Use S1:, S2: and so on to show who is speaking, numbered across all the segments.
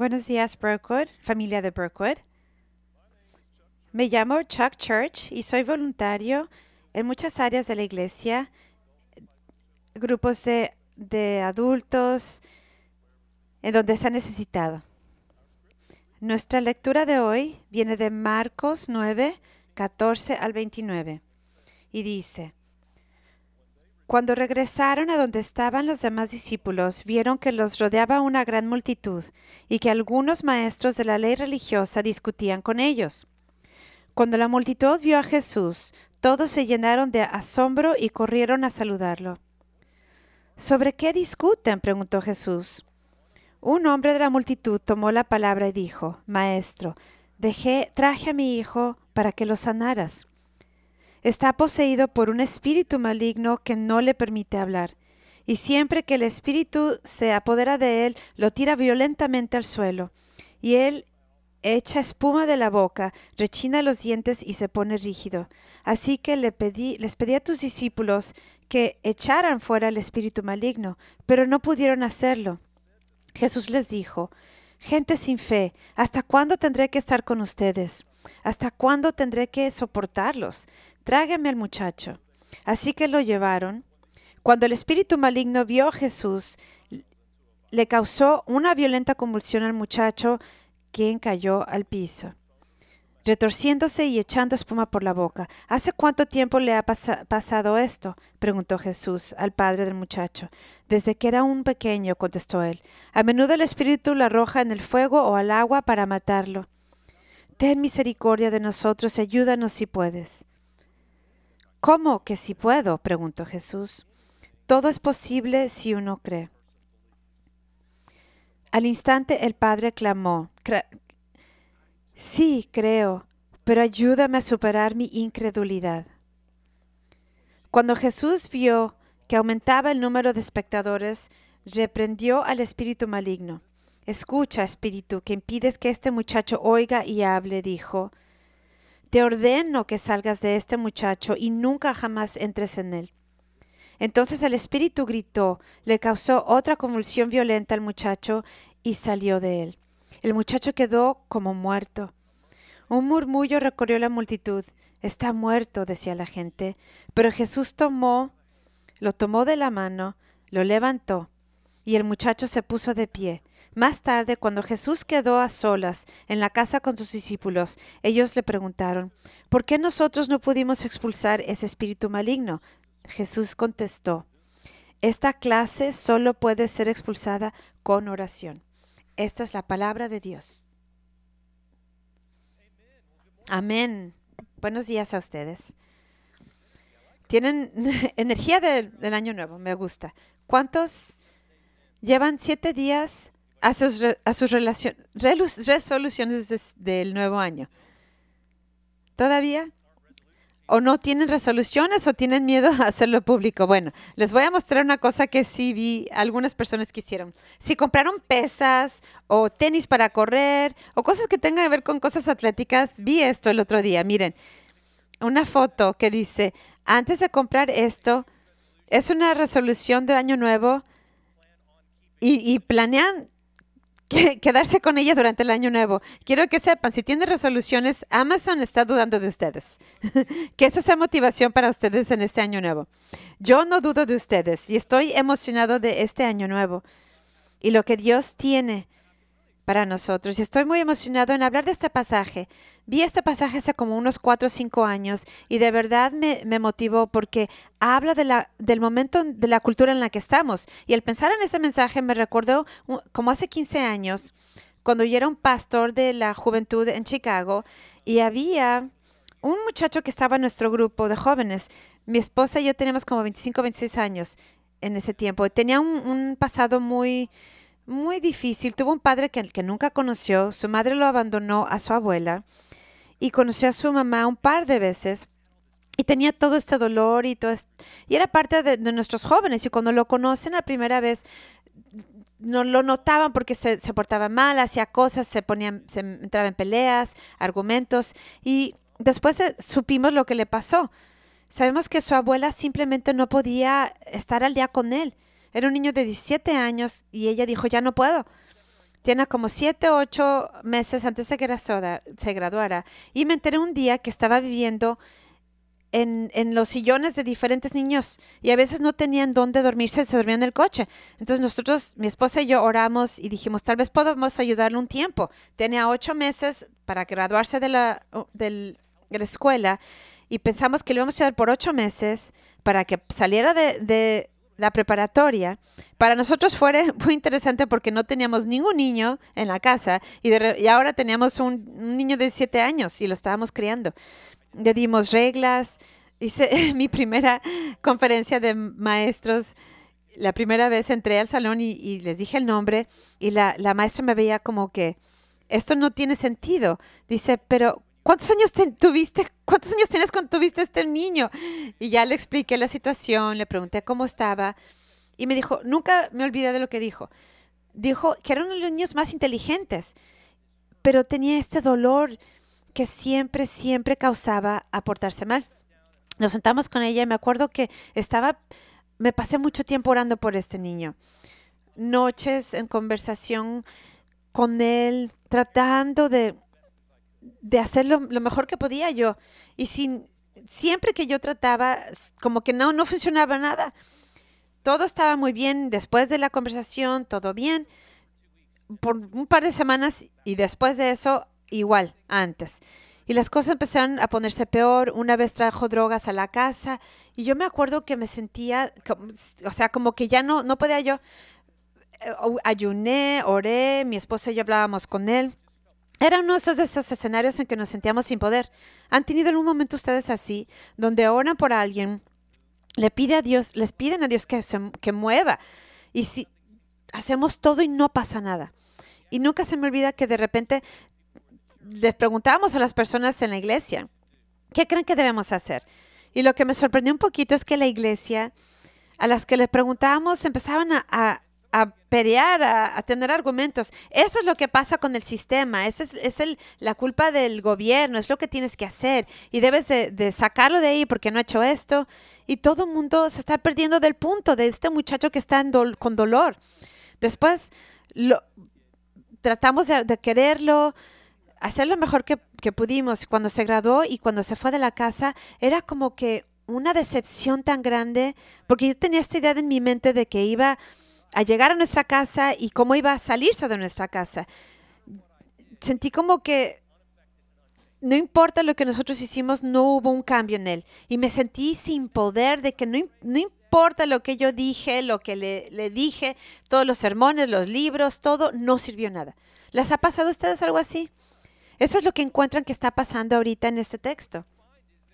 S1: Buenos días, Brookwood, familia de Brookwood. Me llamo Chuck Church y soy voluntario en muchas áreas de la iglesia, grupos de, de adultos, en donde se ha necesitado. Nuestra lectura de hoy viene de Marcos 9, 14 al 29 y dice, Cuando regresaron a donde estaban los demás discípulos, vieron que los rodeaba una gran multitud y que algunos maestros de la ley religiosa discutían con ellos. Cuando la multitud vio a Jesús, todos se llenaron de asombro y corrieron a saludarlo. ¿Sobre qué discuten? preguntó Jesús. Un hombre de la multitud tomó la palabra y dijo, Maestro, dejé, traje a mi hijo para que lo sanaras. Está poseído por un espíritu maligno que no le permite hablar, y siempre que el espíritu se apodera de él, lo tira violentamente al suelo, y él echa espuma de la boca, rechina los dientes y se pone rígido. Así que les pedí a tus discípulos que echaran fuera el espíritu maligno, pero no pudieron hacerlo. Jesús les dijo, Gente sin fe, ¿hasta cuándo tendré que estar con ustedes? ¿Hasta cuándo tendré que soportarlos? Tráigame al muchacho. Así que lo llevaron. Cuando el espíritu maligno vio a Jesús, le causó una violenta convulsión al muchacho, quien cayó al piso retorciéndose y echando espuma por la boca. ¿Hace cuánto tiempo le ha pasado esto? preguntó Jesús al padre del muchacho. Desde que era un pequeño, contestó él. A menudo el espíritu lo arroja en el fuego o al agua para matarlo. Ten misericordia de nosotros y ayúdanos si puedes. ¿Cómo que si puedo? preguntó Jesús. Todo es posible si uno cree. Al instante el padre clamó, Sí, creo, pero ayúdame a superar mi incredulidad. Cuando Jesús vio que aumentaba el número de espectadores, reprendió al espíritu maligno. Escucha, espíritu, que impides que este muchacho oiga y hable, dijo. Te ordeno que salgas de este muchacho y nunca jamás entres en él. Entonces el espíritu gritó, le causó otra convulsión violenta al muchacho y salió de él. El muchacho quedó como muerto. Un murmullo recorrió la multitud. Está muerto, decía la gente. Pero Jesús tomó, lo tomó de la mano, lo levantó, y el muchacho se puso de pie. Más tarde, cuando Jesús quedó a solas en la casa con sus discípulos, ellos le preguntaron, ¿por qué nosotros no pudimos expulsar ese espíritu maligno? Jesús contestó, esta clase solo puede ser expulsada con oración. Esta es la palabra de Dios. Amén. Buenos días a ustedes. Tienen energía del, año nuevo, me gusta. ¿Cuántos llevan siete días a sus, a sus resoluciones del nuevo año? ¿Todavía? o no tienen resoluciones o tienen miedo a hacerlo público. Bueno, les voy a mostrar una cosa que sí vi algunas personas que hicieron. Si compraron pesas o tenis para correr o cosas que tengan que ver con cosas atléticas, vi esto el otro día. Miren, una foto que dice, antes de comprar esto, es una resolución de año nuevo y, y planean quedarse con ella durante el año nuevo. Quiero que sepan, si tienen resoluciones, Amazon está dudando de ustedes. que eso sea motivación para ustedes en este año nuevo. Yo no dudo de ustedes y estoy emocionado de este año nuevo y lo que Dios tiene para nosotros. Y estoy muy emocionado en hablar de este pasaje. Vi este pasaje hace como unos cuatro o cinco años y de verdad me, me, motivó porque habla de la, del momento de la cultura en la que estamos. Y al pensar en ese mensaje me recordó como hace 15 años, cuando yo era un pastor de la juventud en Chicago y había un muchacho que estaba en nuestro grupo de jóvenes. Mi esposa y yo teníamos como 25, 26 años en ese tiempo. Tenía un pasado muy muy difícil. Tuvo un padre que, que nunca conoció, su madre lo abandonó a su abuela y conoció a su mamá un par de veces y tenía todo este dolor y todo y era parte de, nuestros jóvenes y cuando lo conocen la primera vez no lo notaban porque se, se portaba mal, hacía cosas, se ponían, se entraba en peleas, argumentos y después eh, supimos lo que le pasó. Sabemos que su abuela simplemente no podía estar al día con él era un niño de 17 años y ella dijo, ya no puedo. tiene como siete o ocho meses antes de que se graduara. Y me enteré un día que estaba viviendo en, en, los sillones de diferentes niños y a veces no tenían dónde dormirse, se dormían en el coche. Entonces nosotros, mi esposa y yo oramos y dijimos, tal vez podamos ayudarle un tiempo. Tenía ocho meses para graduarse de la, de la escuela y pensamos que le íbamos a ayudar por ocho meses para que saliera de la preparatoria. Para nosotros fue muy interesante porque no teníamos ningún niño en la casa y, ahora teníamos un, niño de siete años y lo estábamos criando le dimos reglas. Hice mi primera conferencia de maestros. La primera vez entré al salón y, les dije el nombre y la, maestra me veía como que esto no tiene sentido. Dice, pero ¿cuántos años tuviste? ¿Cuántos años tienes cuando tuviste este niño? Y ya le expliqué la situación, le pregunté cómo estaba y me dijo, nunca me olvidé de lo que dijo. Dijo que eran los niños más inteligentes, pero tenía este dolor que siempre, siempre causaba aportarse mal. Nos sentamos con ella y me acuerdo que estaba, me pasé mucho tiempo orando por este niño. Noches en conversación con él, tratando de, de hacer lo, mejor que podía yo. Y sin, siempre que yo trataba, como que no, no funcionaba nada. Todo estaba muy bien después de la conversación, todo bien. Por un par de semanas y después de eso igual antes. Y las cosas empezaron a ponerse peor. Una vez trajo drogas a la casa y yo me acuerdo que me sentía, o sea, como que ya no, no podía yo. Eh, ayuné, oré, mi esposa y yo hablábamos con él. Era uno de esos, esos escenarios en que nos sentíamos sin poder. ¿Han tenido algún momento ustedes así, donde oran por alguien, le pide a Dios, les piden a Dios que se que mueva? Y si hacemos todo y no pasa nada. Y nunca se me olvida que de repente les preguntábamos a las personas en la iglesia, ¿qué creen que debemos hacer? Y lo que me sorprendió un poquito es que la iglesia, a las que les preguntábamos, empezaban a, a, a pelear, a, tener argumentos. Eso es lo que pasa con el sistema, esa es, el, la culpa del gobierno, es lo que tienes que hacer y debes de, sacarlo de ahí porque no ha hecho esto. Y todo el mundo se está perdiendo del punto de este muchacho que está con dolor. Después lo, tratamos de quererlo, hacer lo mejor que, pudimos. Cuando se graduó y cuando se fue de la casa, era como que una decepción tan grande, porque yo tenía esta idea en mi mente de que iba a llegar a nuestra casa y cómo iba a salirse de nuestra casa. Sentí como que no importa lo que nosotros hicimos, no hubo un cambio en él. Y me sentí sin poder de que no, no importa lo que yo dije, lo que le, le, dije, todos los sermones, los libros, todo, no sirvió nada. ¿Les ha pasado a ustedes algo así? Eso es lo que encuentran que está pasando ahorita en este texto.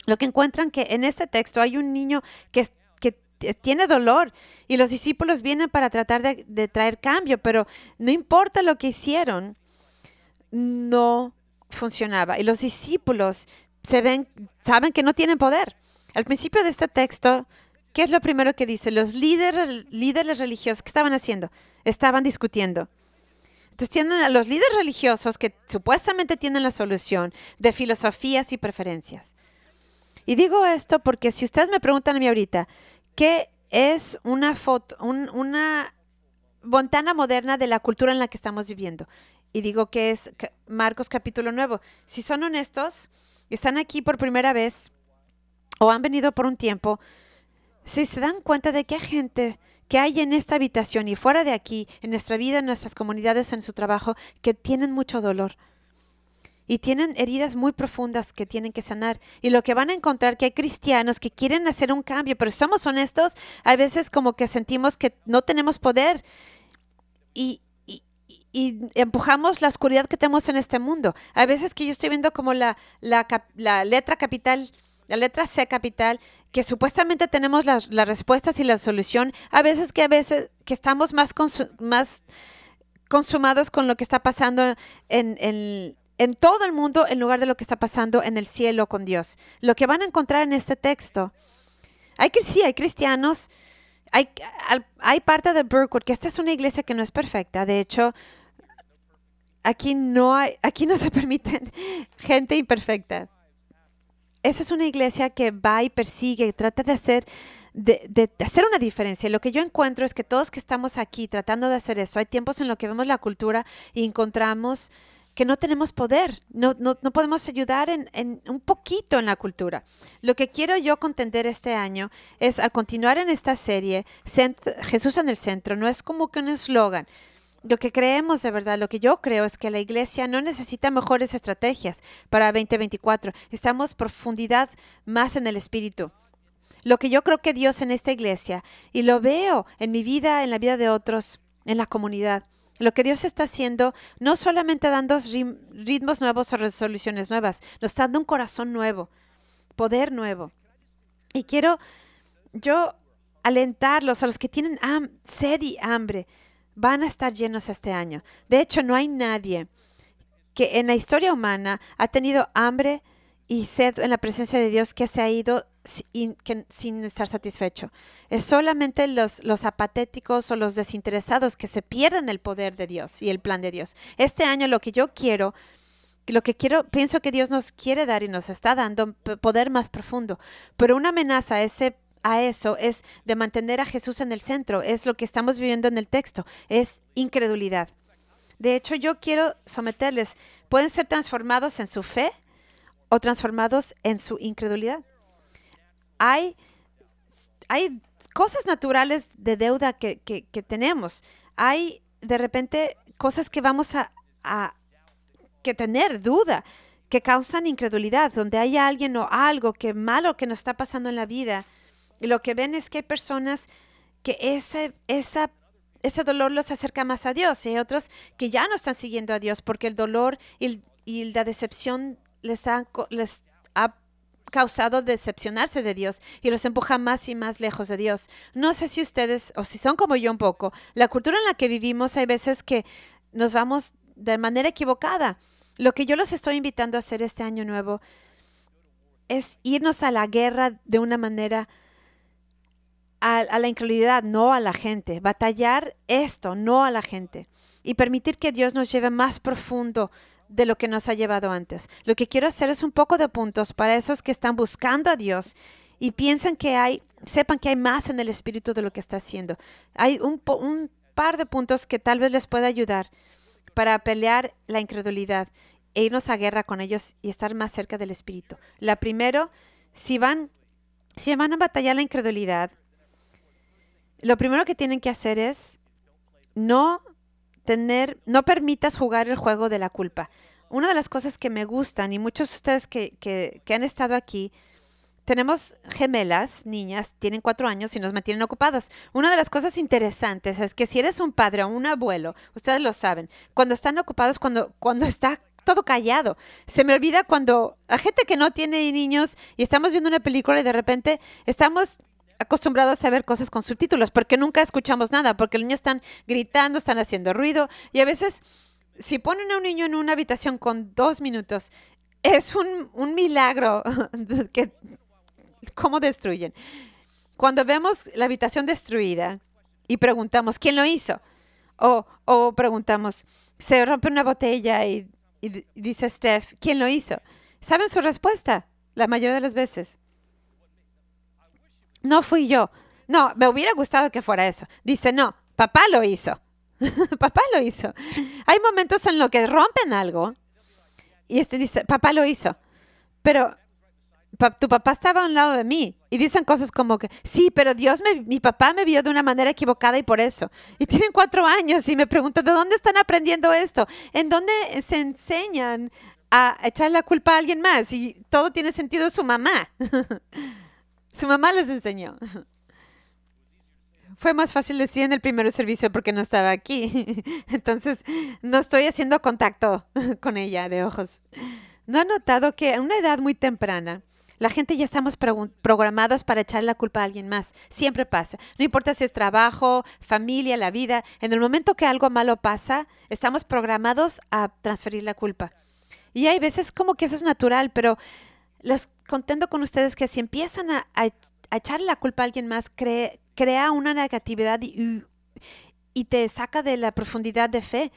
S1: Lo que encuentran que en este texto hay un niño que tiene dolor y los discípulos vienen para tratar de, traer cambio, pero no importa lo que hicieron, no funcionaba. Y los discípulos se ven, saben que no tienen poder. Al principio de este texto, ¿qué es lo primero que dice? Los líderes, líderes religiosos, ¿qué estaban haciendo? Estaban discutiendo. Entonces tienen a los líderes religiosos que supuestamente tienen la solución de filosofías y preferencias. Y digo esto porque si ustedes me preguntan a mí ahorita, ¿qué es una foto, una ventana moderna de la cultura en la que estamos viviendo? Y digo que es Marcos capítulo 9. Si son honestos, están aquí por primera vez o han venido por un tiempo, si se dan cuenta de que hay gente que hay en esta habitación y fuera de aquí, en nuestra vida, en nuestras comunidades, en su trabajo, que tienen mucho dolor y tienen heridas muy profundas que tienen que sanar. Y lo que van a encontrar que hay cristianos que quieren hacer un cambio, pero somos honestos, hay veces como que sentimos que no tenemos poder y, y, empujamos la oscuridad que tenemos en este mundo. Hay veces que yo estoy viendo como la, la, la letra capital la letra C capital, que supuestamente tenemos las, respuestas y la solución, a veces que a veces que estamos más, más consumados con lo que está pasando en, en, todo el mundo en lugar de lo que está pasando en el cielo con Dios. Lo que van a encontrar en este texto, hay que sí, hay cristianos, hay, hay parte de Burkwood, que esta es una iglesia que no es perfecta, de hecho, aquí no hay, aquí no se permiten gente imperfecta esa es una iglesia que va y persigue, trata de hacer, de, de, hacer una diferencia. Lo que yo encuentro es que todos que estamos aquí tratando de hacer eso, hay tiempos en los que vemos la cultura y encontramos que no tenemos poder, no, no, no podemos ayudar en, en, un poquito en la cultura. Lo que quiero yo contender este año es, al continuar en esta serie, Jesús en el centro, no es como que un eslogan. Lo que creemos de verdad, lo que yo creo es que la iglesia no necesita mejores estrategias para 2024. Estamos profundidad más en el espíritu. Lo que yo creo que Dios en esta iglesia, y lo veo en mi vida, en la vida de otros, en la comunidad, lo que Dios está haciendo, no solamente dando ritmos nuevos o resoluciones nuevas, nos está dando un corazón nuevo, poder nuevo. Y quiero yo alentarlos a los que tienen sed y hambre, van a estar llenos este año. De hecho, no hay nadie que en la historia humana ha tenido hambre y sed en la presencia de Dios que se ha ido sin, estar satisfecho. Es solamente los, apatéticos o los desinteresados que se pierden el poder de Dios y el plan de Dios. Este año lo que yo quiero, lo que quiero, pienso que Dios nos quiere dar y nos está dando poder más profundo, pero una amenaza a ese a eso es de mantener a Jesús en el centro, es lo que estamos viviendo en el texto, es incredulidad. De hecho, yo quiero someterles, pueden ser transformados en su fe o transformados en su incredulidad hay, hay cosas naturales de deuda que, tenemos. Hay de repente cosas que vamos a, que tener duda, que causan incredulidad, donde hay alguien o algo que malo que nos está pasando en la vida. Y lo que ven es que hay personas que ese, esa, ese dolor los acerca más a Dios y hay otros que ya no están siguiendo a Dios porque el dolor y, y la decepción les ha, les ha causado decepcionarse de Dios y los empuja más y más lejos de Dios. No sé si ustedes, o si son como yo un poco, la cultura en la que vivimos hay veces que nos vamos de manera equivocada. Lo que yo los estoy invitando a hacer este año nuevo es irnos a la guerra de una manera a, la incredulidad, no a la gente. Batallar esto, no a la gente. Y permitir que Dios nos lleve más profundo de lo que nos ha llevado antes. Lo que quiero hacer es un poco de puntos para esos que están buscando a Dios y piensan que hay, sepan que hay más en el Espíritu de lo que está haciendo. Hay un, par de puntos que tal vez les pueda ayudar para pelear la incredulidad e irnos a guerra con ellos y estar más cerca del Espíritu. La primero, si van, si van a batallar la incredulidad, lo primero que tienen que hacer es no tener, no permitas jugar el juego de la culpa. Una de las cosas que me gustan, y muchos de ustedes que, que, que han estado aquí, tenemos gemelas, niñas, tienen cuatro años y nos mantienen ocupados. Una de las cosas interesantes es que si eres un padre o un abuelo, ustedes lo saben, cuando están ocupados, cuando, cuando está todo callado. Se me olvida cuando la gente que no tiene niños y estamos viendo una película y de repente estamos acostumbrados a ver cosas con subtítulos porque nunca escuchamos nada, porque los niños están gritando, están haciendo ruido y a veces si ponen a un niño en una habitación con dos minutos, es un, un milagro que cómo destruyen. Cuando vemos la habitación destruida y preguntamos, ¿quién lo hizo? O, o preguntamos, se rompe una botella y, y dice Steph, ¿quién lo hizo? ¿Saben su respuesta? La mayoría de las veces no fui yo. No, me hubiera gustado que fuera eso. Dice, no, papá lo hizo. papá lo hizo. Hay momentos en los que rompen algo y este dice, papá lo hizo. Pero tu papá estaba a un lado de mí y dicen cosas como que, sí, pero Dios, me, mi papá me vio de una manera equivocada y por eso. Y tienen cuatro años y me preguntan, ¿de dónde están aprendiendo esto? ¿En dónde se enseñan a echar la culpa a alguien más? Y todo tiene sentido su mamá. Su mamá les enseñó. Fue más fácil decir en el primer servicio porque no estaba aquí. Entonces, no estoy haciendo contacto con ella de ojos. ¿No ha notado que a una edad muy temprana, la gente ya estamos programados para echar la culpa a alguien más. Siempre pasa. No importa si es trabajo, familia, la vida. En el momento que algo malo pasa, estamos programados a transferir la culpa. Y hay veces como que eso es natural, pero les contento con ustedes que si empiezan a, echar la culpa a alguien más, crea una negatividad y, te saca de la profundidad de fe.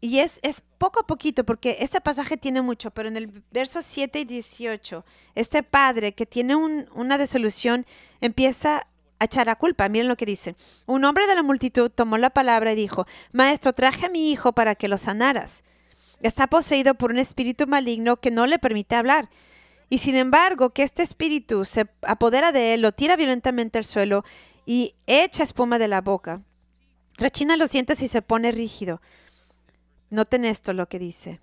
S1: Y es, es poco a poquito, porque este pasaje tiene mucho, pero en el verso 7 y 18, este padre que tiene una desolución empieza a echar la culpa. Miren lo que dice. Un hombre de la multitud tomó la palabra y dijo, Maestro, traje a mi hijo para que lo sanaras. Está poseído por un espíritu maligno que no le permite hablar. Y sin embargo, que este espíritu se apodera de él, lo tira violentamente al suelo y echa espuma de la boca. Rechina los dientes y se pone rígido. Noten esto lo que dice.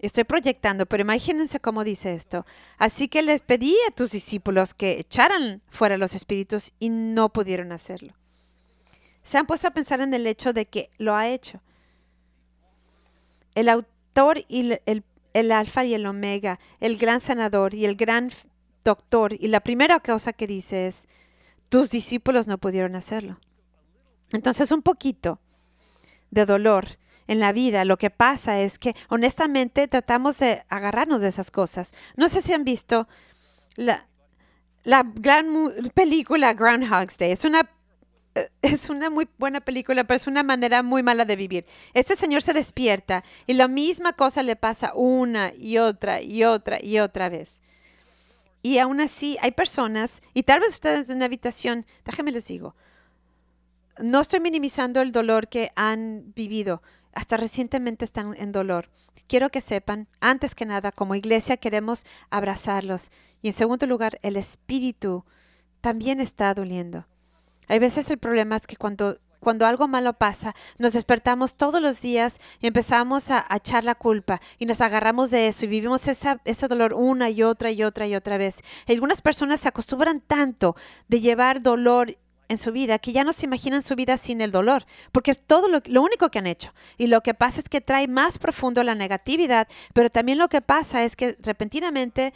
S1: Estoy proyectando, pero imagínense cómo dice esto. Así que les pedí a tus discípulos que echaran fuera los espíritus y no pudieron hacerlo. Se han puesto a pensar en el hecho de que lo ha hecho. El autor y el, el alfa y el omega, el gran sanador y el gran doctor. Y la primera cosa que dice es, tus discípulos no pudieron hacerlo. Entonces un poquito de dolor en la vida, lo que pasa es que honestamente tratamos de agarrarnos de esas cosas. No sé si han visto la, la gran película Groundhog's Day. Es una es una muy buena película, pero es una manera muy mala de vivir. Este señor se despierta y la misma cosa le pasa una y otra y otra y otra vez. Y aún así hay personas, y tal vez ustedes en una habitación, déjenme les digo, no estoy minimizando el dolor que han vivido, hasta recientemente están en dolor. Quiero que sepan, antes que nada, como iglesia queremos abrazarlos. Y en segundo lugar, el espíritu también está doliendo. Hay veces el problema es que cuando, cuando algo malo pasa, nos despertamos todos los días y empezamos a, echar la culpa y nos agarramos de eso y vivimos ese dolor una y otra y otra y otra vez. algunas personas se acostumbran tanto de llevar dolor en su vida que ya no se imaginan su vida sin el dolor, porque es todo lo, lo, único que han hecho. Y lo que pasa es que trae más profundo la negatividad, pero también lo que pasa es que repentinamente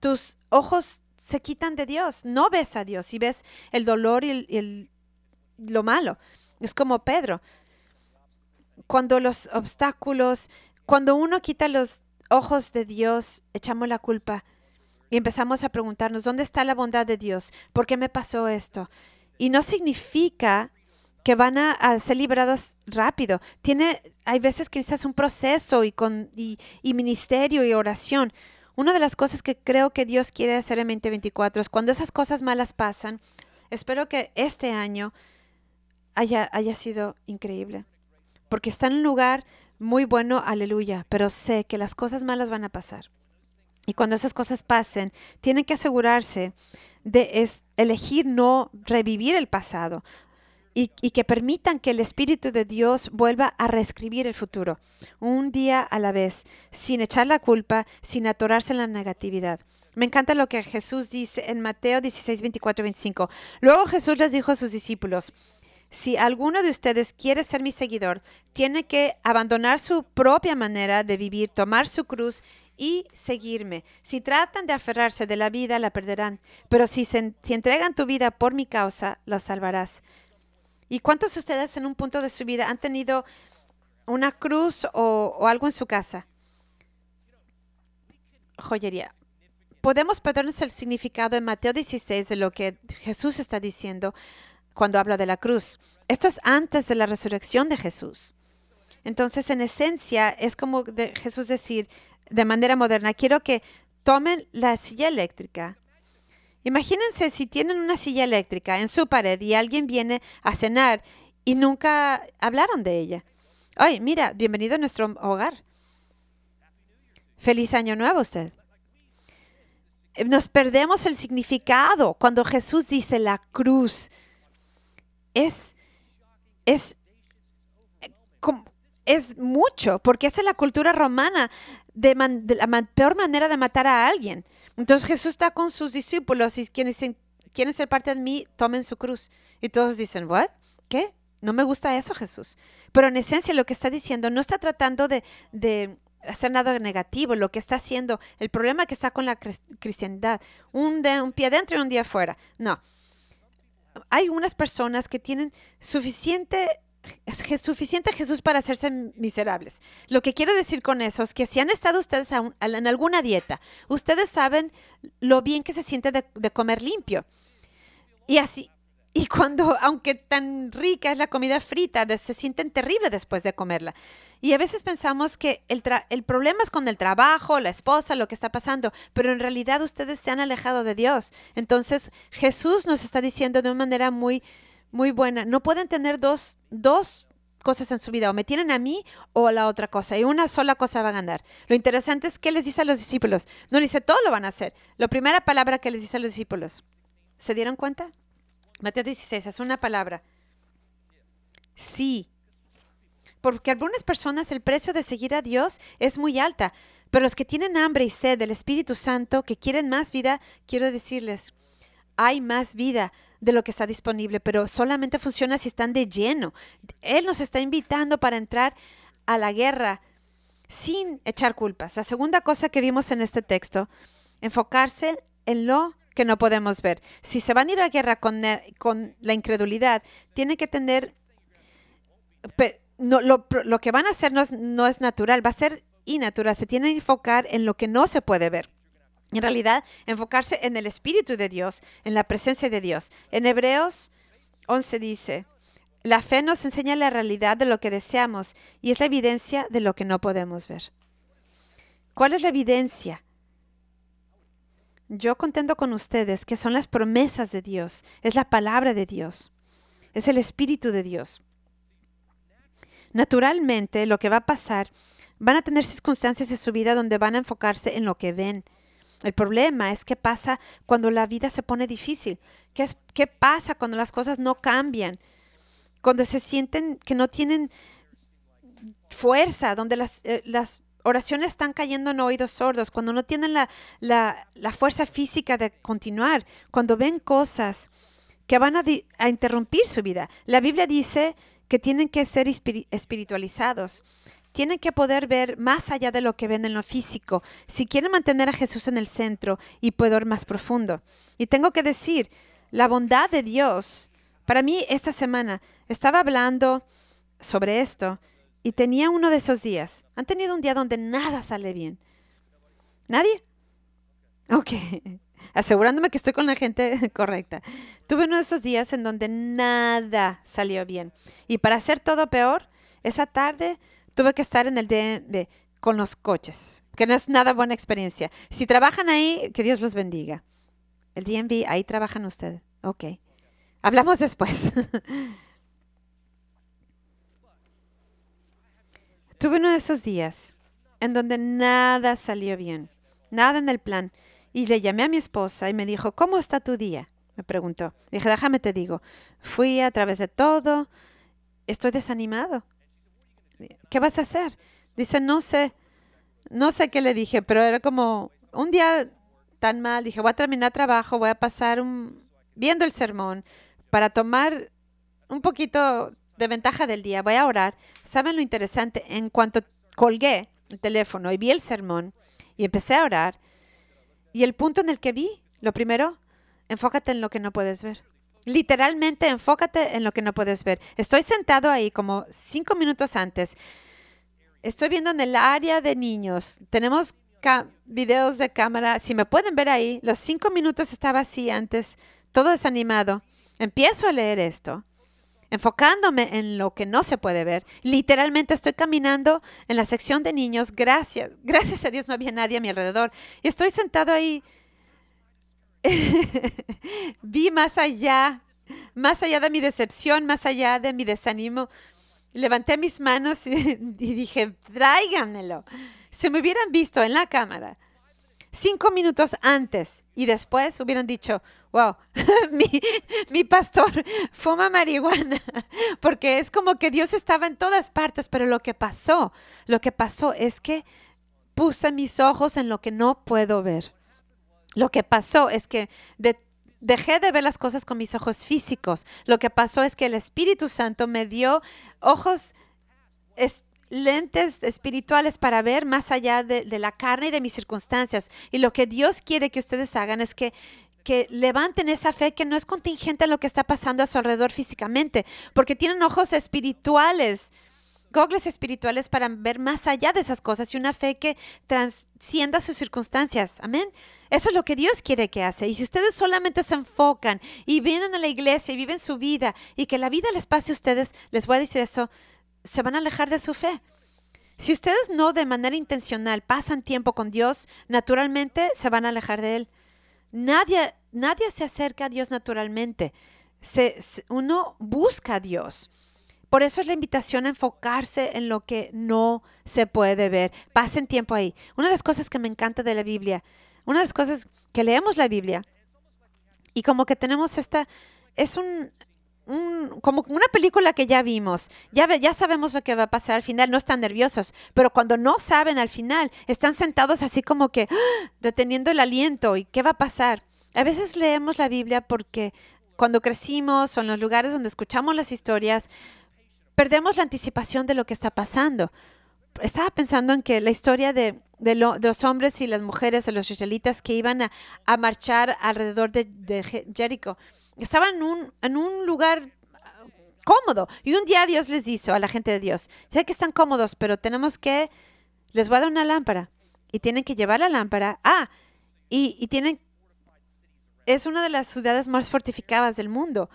S1: tus ojos se quitan de Dios, no ves a Dios y ves el dolor y, el, lo malo. Es como Pedro. Cuando los obstáculos, cuando uno quita los ojos de Dios, echamos la culpa y empezamos a preguntarnos, ¿dónde está la bondad de Dios? ¿Por qué me pasó esto? Y no significa que van a, ser liberados rápido. Tiene, hay veces que necesitas un proceso y, con, y, ministerio y oración. Una de las cosas que creo que Dios quiere hacer en 2024 es cuando esas cosas malas pasan, espero que este año haya, haya sido increíble. Porque está en un lugar muy bueno, aleluya, pero sé que las cosas malas van a pasar. Y cuando esas cosas pasen, tienen que asegurarse de elegir no revivir el pasado y, que permitan que el Espíritu de Dios vuelva a reescribir el futuro, un día a la vez, sin echar la culpa, sin atorarse en la negatividad. Me encanta lo que Jesús dice en Mateo 16, 24, 25. Luego Jesús les dijo a sus discípulos, si alguno de ustedes quiere ser mi seguidor, tiene que abandonar su propia manera de vivir, tomar su cruz y seguirme. Si tratan de aferrarse de la vida, la perderán, pero si, se, si entregan tu vida por mi causa, la salvarás. ¿Y cuántos de ustedes en un punto de su vida han tenido una cruz o, algo en su casa? Joyería. Podemos perdernos el significado en Mateo 16 de lo que Jesús está diciendo cuando habla de la cruz. Esto es antes de la resurrección de Jesús. Entonces, en esencia, es como de Jesús decir, de manera moderna, quiero que tomen la silla eléctrica. Imagínense si tienen una silla eléctrica en su pared y alguien viene a cenar y nunca hablaron de ella. Ay, mira, bienvenido a nuestro hogar. Feliz año nuevo usted. Nos perdemos el significado cuando Jesús dice la cruz. Es, es, es mucho, porque esa es la cultura romana de, la peor manera de matar a alguien. Entonces Jesús está con sus discípulos y quienes quieren ser parte de mí, tomen su cruz. Y todos dicen, ¿what? ¿Qué? No me gusta eso, Jesús. Pero en esencia lo que está diciendo no está tratando de, de hacer nada negativo. Lo que está haciendo, el problema que está con la cristianidad, un, de, un pie dentro y un día afuera. No. Hay unas personas que tienen suficiente es suficiente Jesús para hacerse miserables. Lo que quiero decir con eso es que si han estado ustedes en alguna dieta, ustedes saben lo bien que se siente de, comer limpio. Y así, Y cuando, aunque tan rica es la comida frita, se sienten terribles después de comerla. Y a veces pensamos que el problema es con el trabajo, la esposa, lo que está pasando, pero en realidad ustedes se han alejado de Dios. Entonces Jesús nos está diciendo de una manera muy, muy buena, no pueden tener dos, dos cosas en su vida, o me tienen a mí o a la otra cosa, y una sola cosa va a ganar. Lo interesante es que les dice a los discípulos, no le dice todo lo van a hacer. La primera palabra que les dice a los discípulos, ¿se dieron cuenta? Mateo 16, es una palabra. Sí. Porque algunas personas el precio de seguir a Dios es muy alta, pero los que tienen hambre y sed del Espíritu Santo, que quieren más vida, quiero decirles, hay más vida de lo que está disponible, pero solamente funciona si están de lleno. Él nos está invitando para entrar a la guerra sin echar culpas. La segunda cosa que vimos en este texto, enfocarse en lo que no podemos ver. Si se van a ir a guerra con, con la incredulidad, tienen que tener... no, lo, lo que van a hacer no es, no es natural, va a ser innatural. Se tienen que enfocar en lo que no se puede ver. En realidad, enfocarse en el Espíritu de Dios, en la presencia de Dios. En Hebreos 11 dice, la fe nos enseña la realidad de lo que deseamos y es la evidencia de lo que no podemos ver. ¿Cuál es la evidencia? Yo contento con ustedes que son las promesas de Dios, es la palabra de Dios, es el Espíritu de Dios. Naturalmente, lo que va a pasar, van a tener circunstancias de su vida donde van a enfocarse en lo que ven. El problema es qué pasa cuando la vida se pone difícil. ¿Qué, qué pasa cuando las cosas no cambian? Cuando se sienten que no tienen fuerza, donde las, eh, las oraciones están cayendo en oídos sordos, cuando no tienen la, la- la fuerza física de continuar, cuando ven cosas que van a, a interrumpir su vida. La Biblia dice que tienen que ser espiri- espiritualizados. Tienen que poder ver más allá de lo que ven en lo físico, si quieren mantener a Jesús en el centro y poder más profundo. Y tengo que decir, la bondad de Dios, para mí esta semana estaba hablando sobre esto y tenía uno de esos días. ¿Han tenido un día donde nada sale bien? ¿Nadie? Ok, asegurándome que estoy con la gente correcta. Tuve uno de esos días en donde nada salió bien. Y para hacer todo peor, esa tarde tuve que estar en el DMV con los coches, que no es nada buena experiencia. Si trabajan ahí, que Dios los bendiga. El DMV, ahí trabajan ustedes. Ok. Hablamos después. Tuve uno de esos días en donde nada salió bien, nada en el plan. Y le llamé a mi esposa y me dijo, ¿cómo está tu día? Me preguntó. Dije, déjame te digo, fui a través de todo, estoy desanimado. ¿Qué vas a hacer? Dice, no sé, no sé qué le dije, pero era como un día tan mal. Dije, voy a terminar trabajo, voy a pasar un, viendo el sermón para tomar un poquito de ventaja del día, voy a orar. ¿Saben lo interesante? En cuanto colgué el teléfono y vi el sermón y empecé a orar, y el punto en el que vi, lo primero, enfócate en lo que no puedes ver. Literalmente, enfócate en lo que no puedes ver. Estoy sentado ahí como cinco minutos antes. Estoy viendo en el área de niños. Tenemos videos de cámara. Si me pueden ver ahí, los cinco minutos estaba así antes, todo desanimado. Empiezo a leer esto enfocándome en lo que no se puede ver. Literalmente estoy caminando en la sección de niños. Gracias, gracias a Dios no había nadie a mi alrededor. Y estoy sentado ahí. Vi más allá, más allá de mi decepción, más allá de mi desánimo. Levanté mis manos y, y dije, tráiganmelo. Si me hubieran visto en la cámara cinco minutos antes y después hubieran dicho, wow, mi, mi pastor fuma marihuana, porque es como que Dios estaba en todas partes, pero lo que pasó, lo que pasó es que puse mis ojos en lo que no puedo ver. Lo que pasó es que de- dejé de ver las cosas con mis ojos físicos. Lo que pasó es que el Espíritu Santo me dio ojos es- lentes espirituales para ver más allá de, de la carne y de mis circunstancias. Y lo que Dios quiere que ustedes hagan es que que levanten esa fe que no es contingente a lo que está pasando a su alrededor físicamente, porque tienen ojos espirituales gogles espirituales para ver más allá de esas cosas y una fe que transcienda sus circunstancias. Amén. Eso es lo que Dios quiere que hace. Y si ustedes solamente se enfocan y vienen a la iglesia y viven su vida y que la vida les pase a ustedes, les voy a decir eso, se van a alejar de su fe. Si ustedes no de manera intencional pasan tiempo con Dios, naturalmente se van a alejar de Él. Nadie, nadie se acerca a Dios naturalmente. uno busca a Dios. Por eso es la invitación a enfocarse en lo que no se puede ver. Pasen tiempo ahí. Una de las cosas que me encanta de la Biblia, una de las cosas que leemos la Biblia y como que tenemos esta, es un, como una película que ya vimos, ya, ya sabemos lo que va a pasar al final, no están nerviosos, pero cuando no saben al final, están sentados así como que ¡ah! deteniendo el aliento y qué va a pasar. A veces leemos la Biblia porque cuando crecimos o en los lugares donde escuchamos las historias, perdemos la anticipación de lo que está pasando. Estaba pensando en que la historia de, los hombres y las mujeres de los israelitas que iban a, marchar alrededor de, de Jericó, estaban en un, en un lugar ah, cómodo. Y un día Dios les hizo a la gente de Dios, sé que están cómodos, pero tenemos que, les voy a dar una lámpara y tienen que llevar la lámpara. Ah, y, y tienen, es una de las ciudades más fortificadas del mundo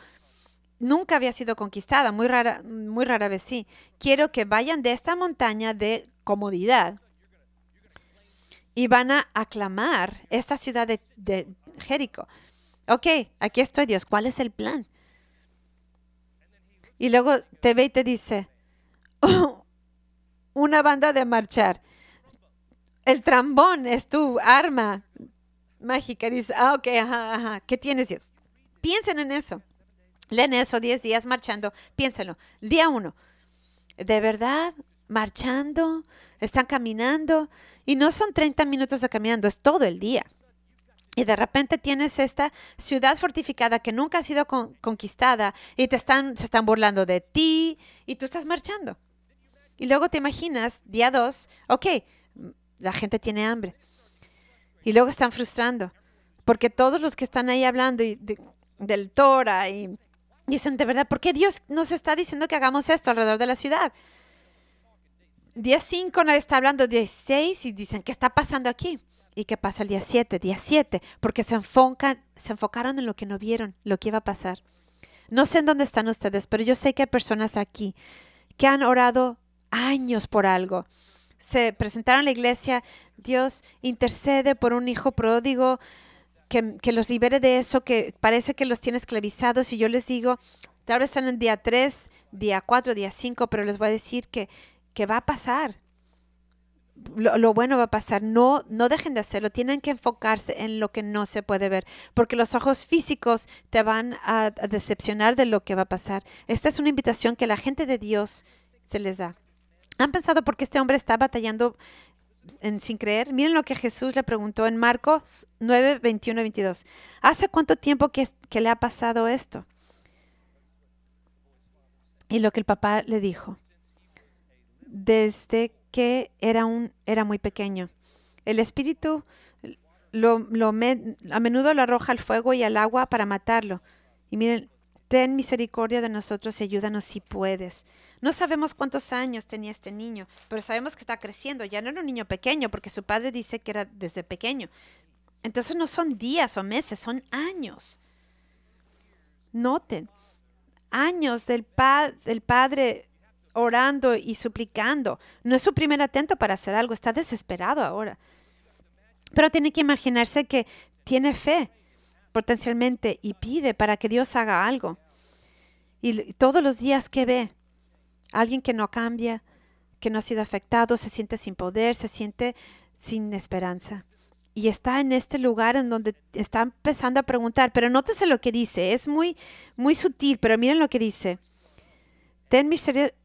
S1: nunca había sido conquistada, muy rara, muy rara vez sí. Quiero que vayan de esta montaña de comodidad y van a aclamar esta ciudad de, Jericó. Ok, aquí estoy Dios, ¿cuál es el plan? Y luego te ve y te dice, una banda de marchar. El trambón es tu arma mágica. Dice, ah, ok, ajá, ajá. ¿Qué tienes Dios? Piensen en eso. Leen eso, 10 días marchando, piénsenlo. Día uno, ¿de verdad marchando? ¿Están caminando? Y no son 30 minutos de caminando, es todo el día. Y de repente tienes esta ciudad fortificada que nunca ha sido conquistada y te están, se están burlando de ti y tú estás marchando. Y luego te imaginas, día dos, ok, la gente tiene hambre. Y luego están frustrando, porque todos los que están ahí hablando y del Torah y Dicen, de verdad, ¿por qué Dios nos está diciendo que hagamos esto alrededor de la ciudad? Día 5 nadie está hablando, día 6 y dicen, ¿qué está pasando aquí? ¿Y qué pasa el día 7? Día 7, porque se, enfocan, se enfocaron en lo que no vieron, lo que iba a pasar. No sé en dónde están ustedes, pero yo sé que hay personas aquí que han orado años por algo. Se presentaron a la iglesia, Dios intercede por un hijo pródigo, que, los libere de eso que parece que los tiene esclavizados. Y yo les digo, tal vez están en día 3, día 4, día 5, pero les voy a decir que, que va a pasar. Lo, bueno va a pasar. No, no dejen de hacerlo. Tienen que enfocarse en lo que no se puede ver, porque los ojos físicos te van a, a decepcionar de lo que va a pasar. Esta es una invitación que la gente de Dios se les da. ¿Han pensado por qué este hombre está batallando sin creer. Miren lo que Jesús le preguntó en Marcos 9, 21 y 22. ¿Hace cuánto tiempo que, le ha pasado esto? Y lo que el papá le dijo. Desde que era, un, era muy pequeño. El espíritu lo a menudo lo arroja al fuego y al agua para matarlo. Y miren, ten misericordia de nosotros y ayúdanos si puedes. No sabemos cuántos años tenía este niño, pero sabemos que está creciendo. Ya no era un niño pequeño, porque su padre dice que era desde pequeño. Entonces no son días o meses, son años. Noten, años del, del padre orando y suplicando. No es su primer atento para hacer algo, está desesperado ahora. Pero tiene que imaginarse que tiene fe potencialmente y pide para que Dios haga algo. Y todos los días que ve, Alguien que no cambia, que no ha sido afectado, se siente sin poder, se siente sin esperanza. Y está en este lugar en donde está empezando a preguntar, pero nótese lo que dice, es muy, muy sutil, pero miren lo que dice. Ten misericordia,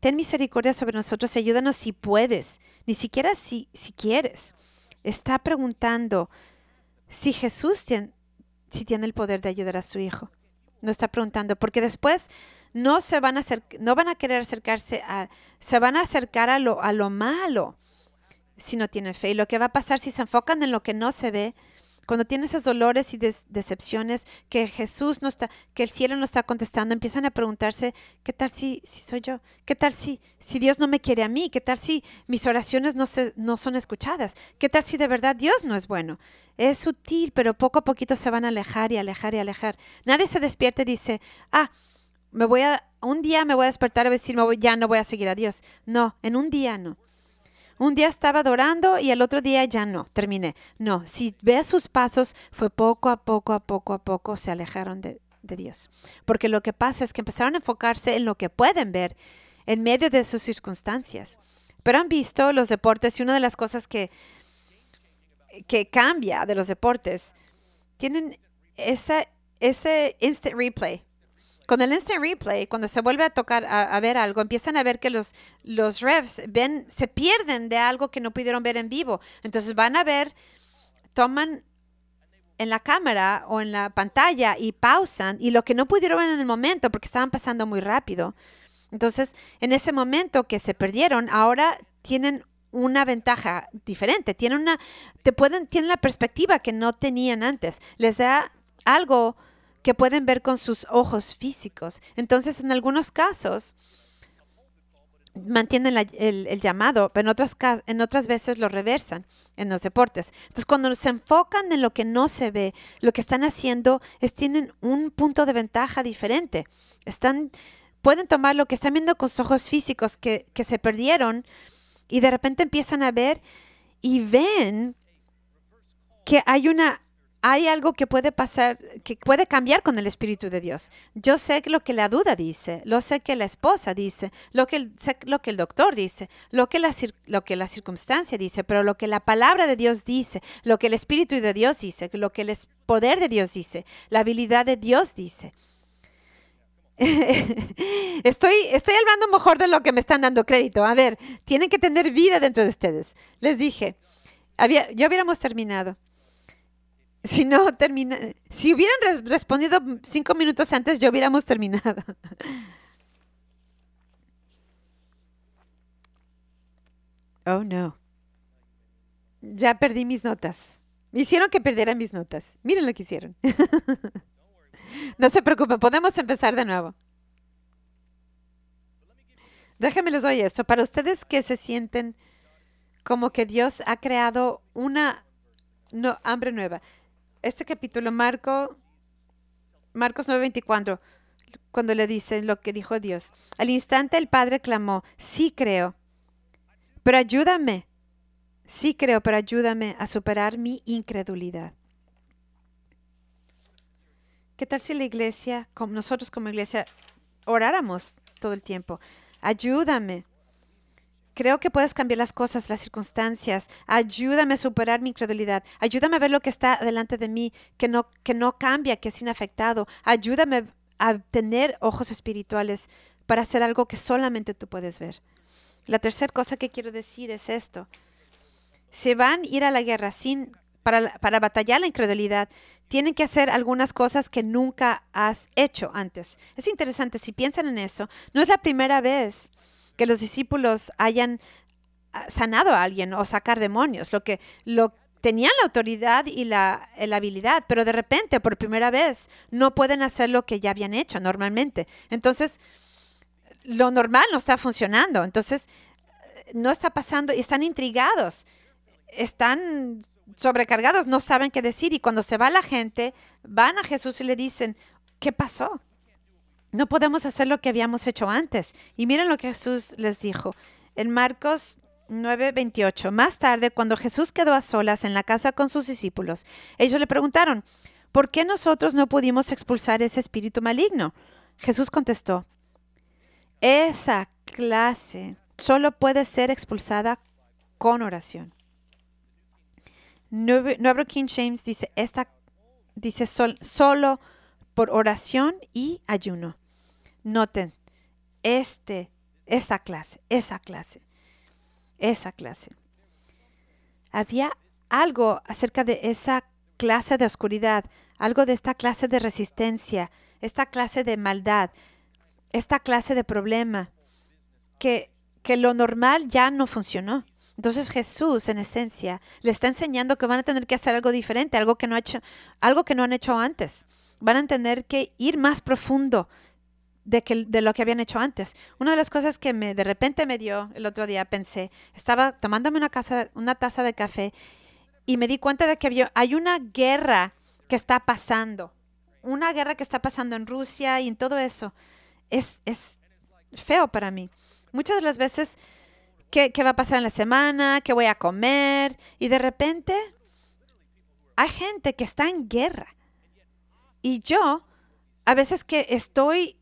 S1: ten misericordia sobre nosotros y ayúdanos si puedes, ni siquiera si, si quieres. Está preguntando si Jesús tiene, si tiene el poder de ayudar a su hijo. No está preguntando, porque después no se van a no van a querer acercarse a, se van a acercar a lo, a lo malo si no tienen fe. Y lo que va a pasar si se enfocan en lo que no se ve, cuando tienen esos dolores y decepciones que Jesús no está, que el cielo no está contestando, empiezan a preguntarse, ¿qué tal si, si soy yo? ¿Qué tal si, si Dios no me quiere a mí? ¿Qué tal si mis oraciones no, se, no son escuchadas? ¿Qué tal si de verdad Dios no es bueno? Es sutil, pero poco a poquito se van a alejar y alejar y alejar. Nadie se despierta y dice, ah, me voy a, un día me voy a despertar a decir, ya no voy a seguir a Dios. No, en un día no. Un día estaba adorando y el otro día ya no, terminé. No, si ves sus pasos, fue poco a poco, a poco a poco se alejaron de, Dios. Porque lo que pasa es que empezaron a enfocarse en lo que pueden ver en medio de sus circunstancias. Pero han visto los deportes y una de las cosas que, que cambia de los deportes, tienen ese instant replay con el instant replay, cuando se vuelve a tocar, a, ver algo, empiezan a ver que los, los refs ven, se pierden de algo que no pudieron ver en vivo. Entonces van a ver, toman en la cámara o en la pantalla y pausan y lo que no pudieron ver en el momento porque estaban pasando muy rápido. Entonces, en ese momento que se perdieron, ahora tienen una ventaja diferente, tienen una te pueden tienen la perspectiva que no tenían antes. Les da algo que pueden ver con sus ojos físicos. Entonces, en algunos casos, mantienen el, llamado, pero en otras, en otras veces lo reversan en los deportes. Entonces, cuando se enfocan en lo que no se ve, lo que están haciendo es tienen un punto de ventaja diferente. Están, pueden tomar lo que están viendo con sus ojos físicos que, que se perdieron y de repente empiezan a ver y ven que hay una hay algo que puede pasar, que puede cambiar con el Espíritu de Dios. Yo sé lo que la duda dice, lo sé que la esposa dice, lo que el, sé lo que el doctor dice, lo que, la, lo que la circunstancia dice, pero lo que la palabra de Dios dice, lo que el Espíritu de Dios dice, lo que el poder de Dios dice, la habilidad de Dios dice. estoy, estoy hablando mejor de lo que me están dando crédito. A ver, tienen que tener vida dentro de ustedes. Les dije, había, ya hubiéramos terminado. Si no termina, si hubieran respondido cinco minutos antes, ya hubiéramos terminado. Oh, no. Ya perdí mis notas. Me hicieron que perdiera mis notas. Miren lo que hicieron. no se preocupen, podemos empezar de nuevo. Déjenme les doy esto. Para ustedes que se sienten como que Dios ha creado una hambre nueva este capítulo, Marco, Marcos 9:24, cuando le dicen lo que dijo Dios. Al instante el Padre clamó, sí creo, pero ayúdame. Sí creo, pero ayúdame a superar mi incredulidad. ¿Qué tal si la iglesia, como nosotros como iglesia, oráramos todo el tiempo? Ayúdame Creo que puedes cambiar las cosas, las circunstancias. Ayúdame a superar mi incredulidad. Ayúdame a ver lo que está delante de mí, que no, que no cambia, que es inafectado. Ayúdame a tener ojos espirituales para hacer algo que solamente tú puedes ver. La tercera cosa que quiero decir es esto. Si van a ir a la guerra sin, para, para batallar la incredulidad, tienen que hacer algunas cosas que nunca has hecho antes. Es interesante, si piensan en eso, no es la primera vez que los discípulos hayan ah, sanado a alguien o sacar demonios, lo que lo tenían la autoridad y la, la, habilidad, pero de repente, por primera vez, no pueden hacer lo que ya habían hecho normalmente. Entonces, lo normal no está funcionando. Entonces, no está pasando y están intrigados, están sobrecargados, no saben qué decir. Y cuando se va la gente, van a Jesús y le dicen, ¿qué pasó? No podemos hacer lo que habíamos hecho antes. Y miren lo que Jesús les dijo en Marcos 9:28. Más tarde, cuando Jesús quedó a solas en la casa con sus discípulos, ellos le preguntaron, ¿por qué nosotros no pudimos expulsar ese espíritu maligno? Jesús contestó, esa clase solo puede ser expulsada con oración. Nuevo King James dice, esta dice solo por oración y ayuno. Noten, este, esa clase, esa clase, esa clase. Había algo acerca de esa clase de oscuridad, algo de esta clase de resistencia, esta clase de maldad, esta clase de problema, que, que lo normal ya no funcionó. Entonces Jesús, en esencia, le está enseñando que van a tener que hacer algo diferente, algo que no, ha hecho, algo que no han hecho antes. Van a tener que ir más profundo de, que, de lo que habían hecho antes. Una de las cosas que me, de repente me dio el otro día, pensé, estaba tomándome una, casa, una taza de café y me di cuenta de que había, hay una guerra que está pasando, una guerra que está pasando en Rusia y en todo eso. Es, es feo para mí. Muchas de las veces, ¿qué, ¿qué va a pasar en la semana? ¿Qué voy a comer? Y de repente hay gente que está en guerra. Y yo, a veces que estoy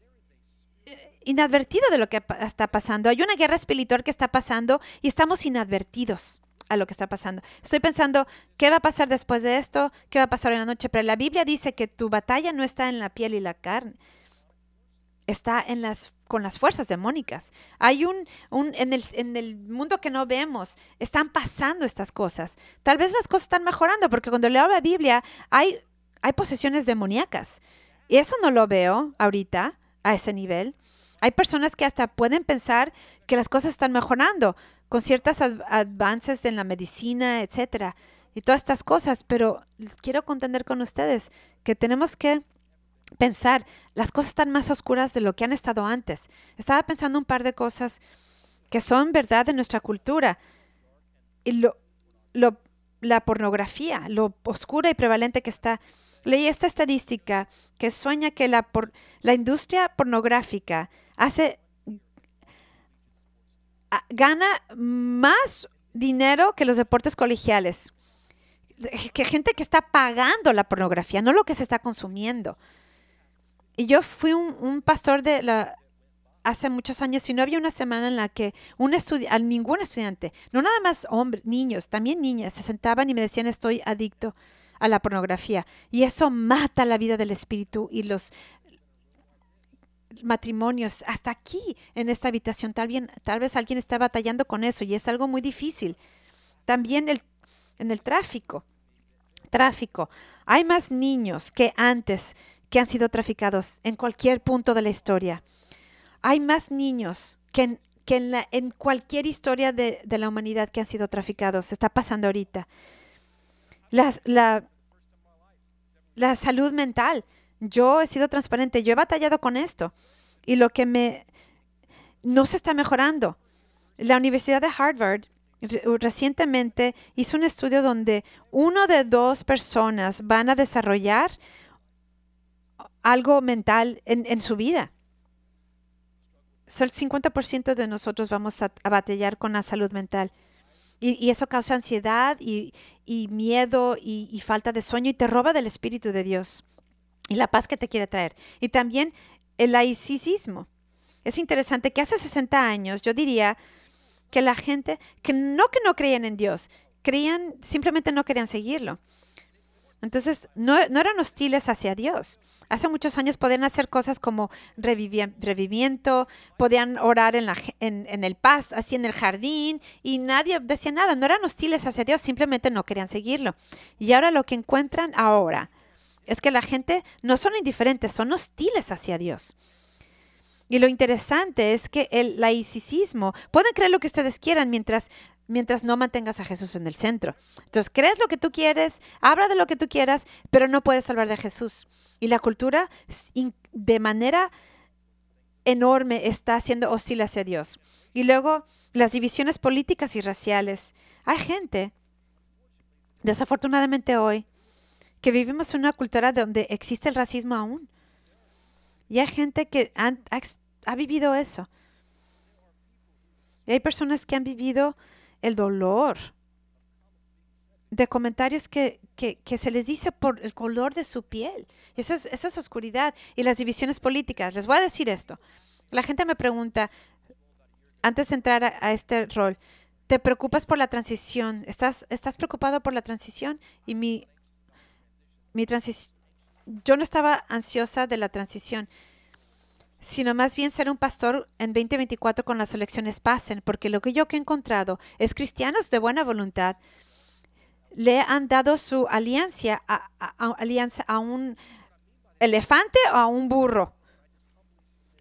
S1: inadvertido de lo que está pasando. Hay una guerra espiritual que está pasando y estamos inadvertidos a lo que está pasando. Estoy pensando, ¿qué va a pasar después de esto? ¿Qué va a pasar en la noche? Pero la Biblia dice que tu batalla no está en la piel y la carne, está en las con las fuerzas demónicas. Hay un, un en, el, en el mundo que no vemos, están pasando estas cosas. Tal vez las cosas están mejorando, porque cuando leo la Biblia hay, hay posesiones demoníacas. Y eso no lo veo ahorita a ese nivel. Hay personas que hasta pueden pensar que las cosas están mejorando con ciertos avances en la medicina, etcétera, y todas estas cosas, pero quiero contender con ustedes que tenemos que pensar, las cosas están más oscuras de lo que han estado antes. Estaba pensando un par de cosas que son verdad de nuestra cultura. Y lo, la pornografía, lo oscura y prevalente que está. Leí esta estadística que sueña que la, por, la industria pornográfica hace gana más dinero que los deportes colegiales. Que gente que está pagando la pornografía, no lo que se está consumiendo. Y yo fui un, pastor de la, hace muchos años y no había una semana en la que un a ningún estudiante, no nada más hombres, niños, también niñas, se sentaban y me decían estoy adicto a la pornografía. Y eso mata la vida del espíritu y los matrimonios, hasta aquí en esta habitación, tal, bien, tal vez alguien está batallando con eso y es algo muy difícil. También el, en el tráfico, tráfico, hay más niños que antes que han sido traficados en cualquier punto de la historia. Hay más niños que en, que en, la, en cualquier historia de, de, la humanidad que han sido traficados. Está pasando ahorita. La, la salud mental. Yo he sido transparente, yo he batallado con esto y lo que me no se está mejorando. La Universidad de Harvard recientemente hizo un estudio donde uno de dos personas van a desarrollar algo mental en, su vida. el 50% de nosotros vamos a, batallar con la salud mental. Y, eso causa ansiedad y, miedo y, y, falta de sueño y te roba del Espíritu de Dios y la paz que te quiere traer. Y también el laicismo. Es interesante que hace 60 años yo diría que la gente, que no que no creían en Dios, creían, simplemente no querían seguirlo. Entonces, no, eran hostiles hacia Dios. Hace muchos años podían hacer cosas como revivimiento, podían orar en, la, en, en el paz, así en el jardín, y nadie decía nada. No eran hostiles hacia Dios, simplemente no querían seguirlo. Y ahora lo que encuentran ahora es que la gente no son indiferentes, son hostiles hacia Dios. Y lo interesante es que el laicismo, pueden creer lo que ustedes quieran mientras, mientras no mantengas a Jesús en el centro. Entonces, crees lo que tú quieres, habla de lo que tú quieras, pero no puedes salvar de Jesús. Y la cultura de manera enorme está siendo hostil hacia Dios. Y luego las divisiones políticas y raciales. Hay gente, desafortunadamente hoy, que vivimos en una cultura donde existe el racismo aún. Y hay gente que ha, vivido eso. Y hay personas que han vivido el dolor de comentarios que, se les dice por el color de su piel. Eso es, esa es oscuridad. Y las divisiones políticas. Les voy a decir esto. La gente me pregunta, antes de entrar a, a este rol, ¿te preocupas por la transición? ¿Estás, ¿Estás preocupado por la transición? Y mi mi yo no estaba ansiosa de la transición, sino más bien ser un pastor en 2024 con las elecciones pasen, porque lo que yo he encontrado es cristianos de buena voluntad le han dado su alianza a, a un elefante o a un burro.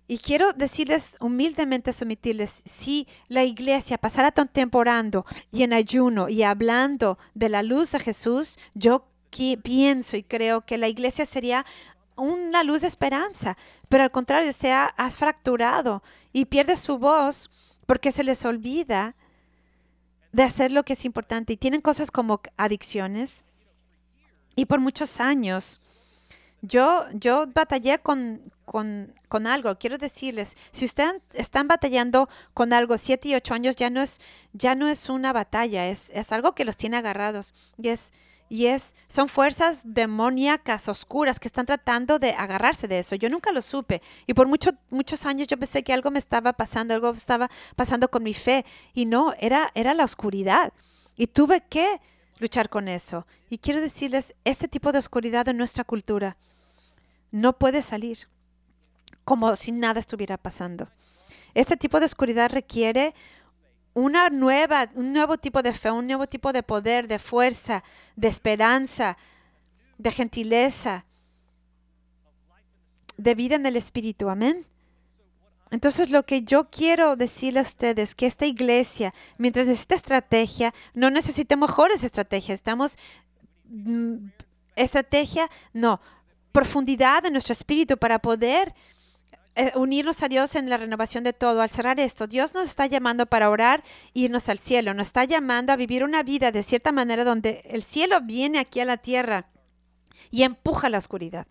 S1: Y quiero decirles humildemente, someterles, si la iglesia pasara tanto tiempo y en ayuno y hablando de la luz de Jesús, yo pienso y creo que la iglesia sería una luz de esperanza, pero al contrario, se ha, fracturado y pierde su voz porque se les olvida de hacer lo que es importante y tienen cosas como adicciones. Y por muchos años yo, yo batallé con, con, algo. Quiero decirles, si ustedes están batallando con algo siete y ocho años, ya no es, ya no es una batalla, es, es algo que los tiene agarrados. Y es, y es, son fuerzas demoníacas oscuras que están tratando de agarrarse de eso. Yo nunca lo supe. Y por muchos muchos años yo pensé que algo me estaba pasando, algo estaba pasando con mi fe. Y no, era, era la oscuridad. Y tuve que luchar con eso. Y quiero decirles, este tipo de oscuridad en nuestra cultura no puede salir como si nada estuviera pasando. Este tipo de oscuridad requiere una nueva, un nuevo tipo de fe, un nuevo tipo de poder, de fuerza, de esperanza, de gentileza, de vida en el Espíritu. Amén. Entonces lo que yo quiero decirle a ustedes que esta iglesia, mientras necesita estrategia, no necesita mejores estrategias. Estamos mm, estrategia, no, profundidad en nuestro espíritu para poder eh, unirnos a Dios en la renovación de todo. Al cerrar esto, Dios nos está llamando para orar e irnos al cielo. Nos está llamando a vivir una vida de cierta manera donde el cielo viene aquí a la tierra y empuja la oscuridad.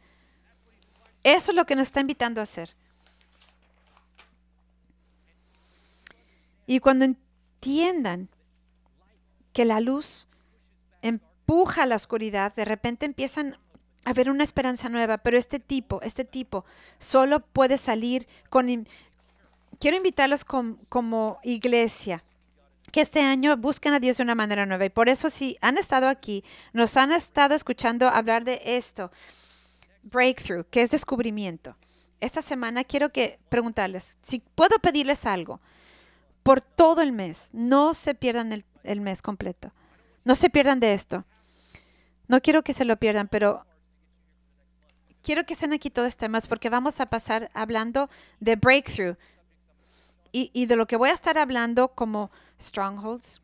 S1: Eso es lo que nos está invitando a hacer. Y cuando entiendan que la luz empuja la oscuridad, de repente empiezan haber una esperanza nueva, pero este tipo, este tipo, solo puede salir con... Quiero invitarlos como iglesia que este año busquen a Dios de una manera nueva. Y por eso si han estado aquí, nos han estado escuchando hablar de esto, breakthrough, que es descubrimiento. Esta semana quiero que preguntarles, si puedo pedirles algo, por todo el mes, no se pierdan el, el mes completo, no se pierdan de esto. No quiero que se lo pierdan, pero quiero que estén aquí todos temas porque vamos a pasar hablando de breakthrough y, de lo que voy a estar hablando como strongholds,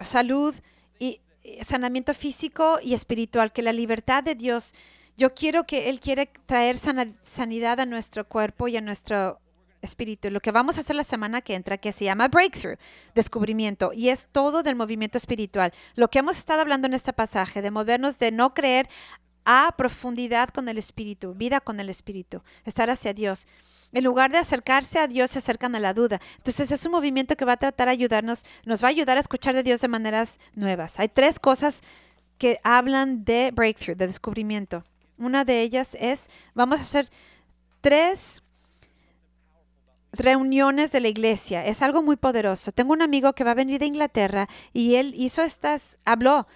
S1: salud y sanamiento físico y espiritual, que la libertad de Dios, yo quiero que Él quiere traer sanidad a nuestro cuerpo y a nuestro espíritu. Lo que vamos a hacer la semana que entra, que se llama Breakthrough, descubrimiento, y es todo del movimiento espiritual. Lo que hemos estado hablando en este pasaje, de movernos de no creer a profundidad con el Espíritu, vida con el Espíritu, estar hacia Dios. En lugar de acercarse a Dios, se acercan a la duda. Entonces es un movimiento que va a tratar de ayudarnos, nos va a ayudar a escuchar de Dios de maneras nuevas. Hay tres cosas que hablan de breakthrough, de descubrimiento. Una de ellas es, vamos a hacer tres reuniones de la iglesia. Es algo muy poderoso. Tengo un amigo que va a venir de Inglaterra y él hizo estas, habló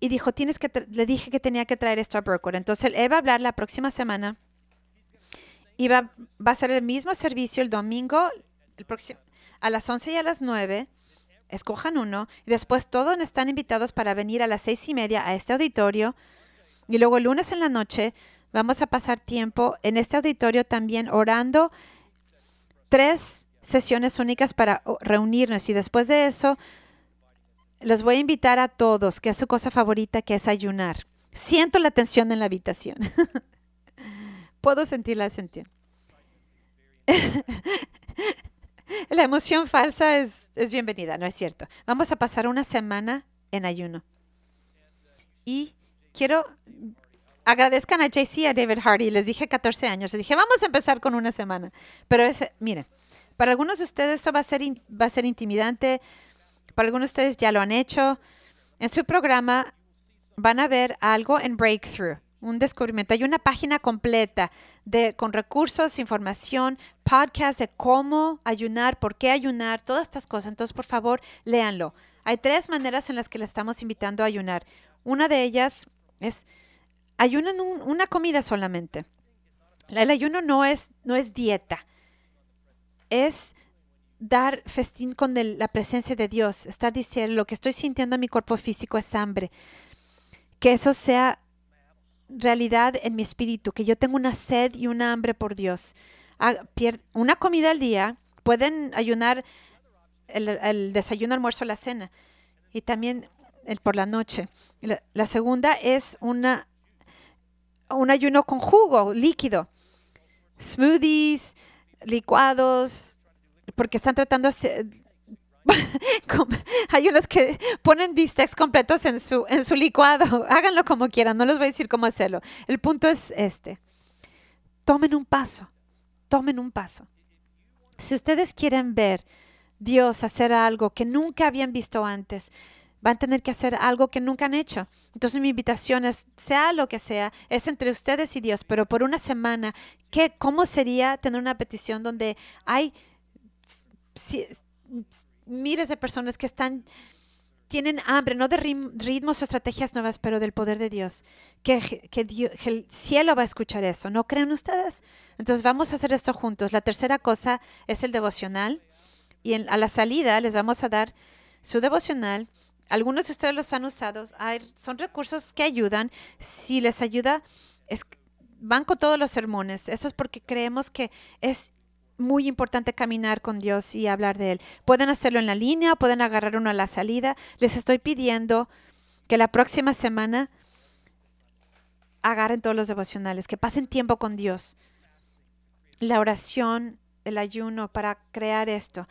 S1: y dijo, tienes que, le dije que tenía que traer esto a Brookwood. Entonces, él va a hablar la próxima semana y va, va a ser el mismo servicio el domingo el próximo, a las 11 y a las 9. Escojan uno y después todos están invitados para venir a las seis y media a este auditorio. Y luego el lunes en la noche vamos a pasar tiempo en este auditorio también orando tres sesiones únicas para reunirnos. Y después de eso les voy a invitar a todos que es su cosa favorita, que es ayunar. Siento la tensión en la habitación. Puedo sentir la tensión. la emoción falsa es, es bienvenida, ¿no es cierto? Vamos a pasar una semana en ayuno. Y quiero agradezcan a JC y a David Hardy. Les dije 14 años. Les dije, vamos a empezar con una semana. Pero miren, para algunos de ustedes eso va a ser, va a ser intimidante para algunos de ustedes ya lo han hecho. En su programa van a ver algo en Breakthrough, un descubrimiento. Hay una página completa de, con recursos, información, podcast de cómo ayunar, por qué ayunar, todas estas cosas. Entonces, por favor, léanlo. Hay tres maneras en las que le estamos invitando a ayunar. Una de ellas es ayunan una comida solamente. El ayuno no es, no es dieta. Es dar festín con la presencia de Dios, estar diciendo lo que estoy sintiendo en mi cuerpo físico es hambre. Que eso sea realidad en mi espíritu, que yo tengo una sed y una hambre por Dios. Pier- Una comida al día, pueden ayunar el, el desayuno, almuerzo, la cena, y también el por la noche. La, la segunda es una, un ayuno con jugo líquido, smoothies, licuados, porque están tratando hacer- hay unos que ponen bistecs completos en su, en su licuado. Háganlo como quieran, no les voy a decir cómo hacerlo. El punto es este. Tomen un paso, tomen un paso. Si ustedes quieren ver Dios hacer algo que nunca habían visto antes, van a tener que hacer algo que nunca han hecho. Entonces mi invitación es, sea lo que sea, es entre ustedes y Dios, pero por una semana, ¿qué, ¿cómo sería tener una petición donde hay miles de personas que están tienen hambre, no de ritmos o estrategias nuevas, pero del poder de Dios. Que, el cielo va a escuchar eso, ¿no creen ustedes? Entonces vamos a hacer esto juntos. La tercera cosa es el devocional. Y a la salida les vamos a dar su devocional. Algunos de ustedes los han usado. Son recursos que ayudan. Si les ayuda, es, van con todos los sermones. Eso es porque creemos que es muy importante caminar con Dios y hablar de Él. Pueden hacerlo en la línea, pueden agarrar uno a la salida. Les estoy pidiendo que la próxima semana agarren todos los devocionales, que pasen tiempo con Dios. La oración, el ayuno para crear esto.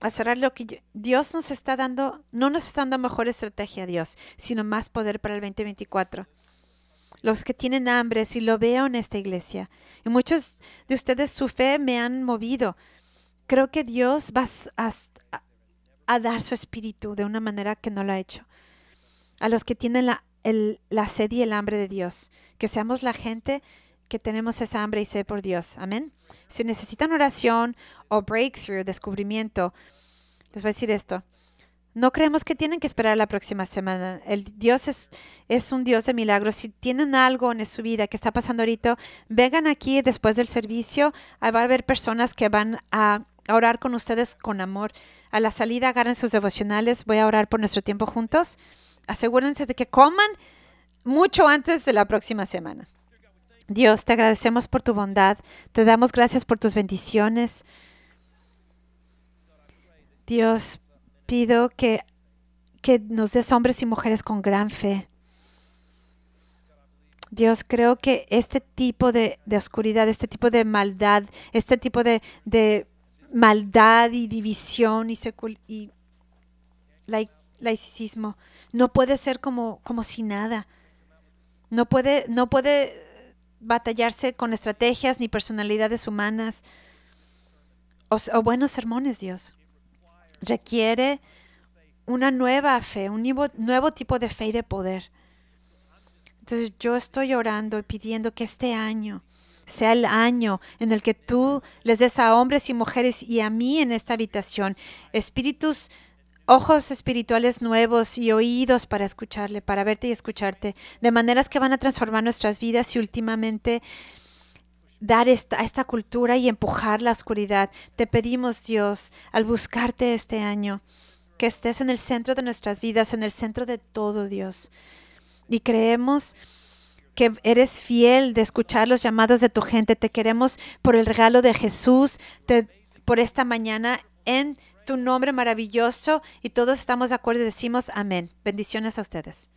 S1: Al cerrar lo que yo- Dios nos está dando, no nos está dando mejor estrategia, Dios, sino más poder para el 2024 los que tienen hambre, si lo veo en esta iglesia. Y muchos de ustedes su fe me han movido. Creo que Dios va a, dar su espíritu de una manera que no lo ha hecho. A los que tienen la, la sed y el hambre de Dios. Que seamos la gente que tenemos esa hambre y sed por Dios. Amén. Si necesitan oración o breakthrough, descubrimiento, les voy a decir esto. No creemos que tienen que esperar la próxima semana. El Dios es, es un Dios de milagros. Si tienen algo en su vida que está pasando ahorita, vengan aquí después del servicio. Ahí va a haber personas que van a orar con ustedes con amor. A la salida agarren sus devocionales. Voy a orar por nuestro tiempo juntos. Asegúrense de que coman mucho antes de la próxima semana. Dios, te agradecemos por tu bondad. Te damos gracias por tus bendiciones. Dios, pido que, que nos des hombres y mujeres con gran fe. Dios, creo que este tipo de, de oscuridad, este tipo de maldad, este tipo de, de maldad y división y, y lai- laicismo no puede ser como, como si nada. No puede, no puede batallarse con estrategias ni personalidades humanas o buenos sermones, Dios requiere una nueva fe, un nuevo, tipo de fe y de poder. Entonces yo estoy orando y pidiendo que este año sea el año en el que tú les des a hombres y mujeres y a mí en esta habitación espíritus, ojos espirituales nuevos y oídos para escucharle, para verte y escucharte, de maneras que van a transformar nuestras vidas y últimamente dar esta, esta cultura y empujar la oscuridad. Te pedimos, Dios, al buscarte este año, que estés en el centro de nuestras vidas, en el centro de todo, Dios. Y creemos que eres fiel de escuchar los llamados de tu gente. Te queremos por el regalo de Jesús, por esta mañana, en tu nombre maravilloso. Y todos estamos de acuerdo y decimos amén. Bendiciones a ustedes.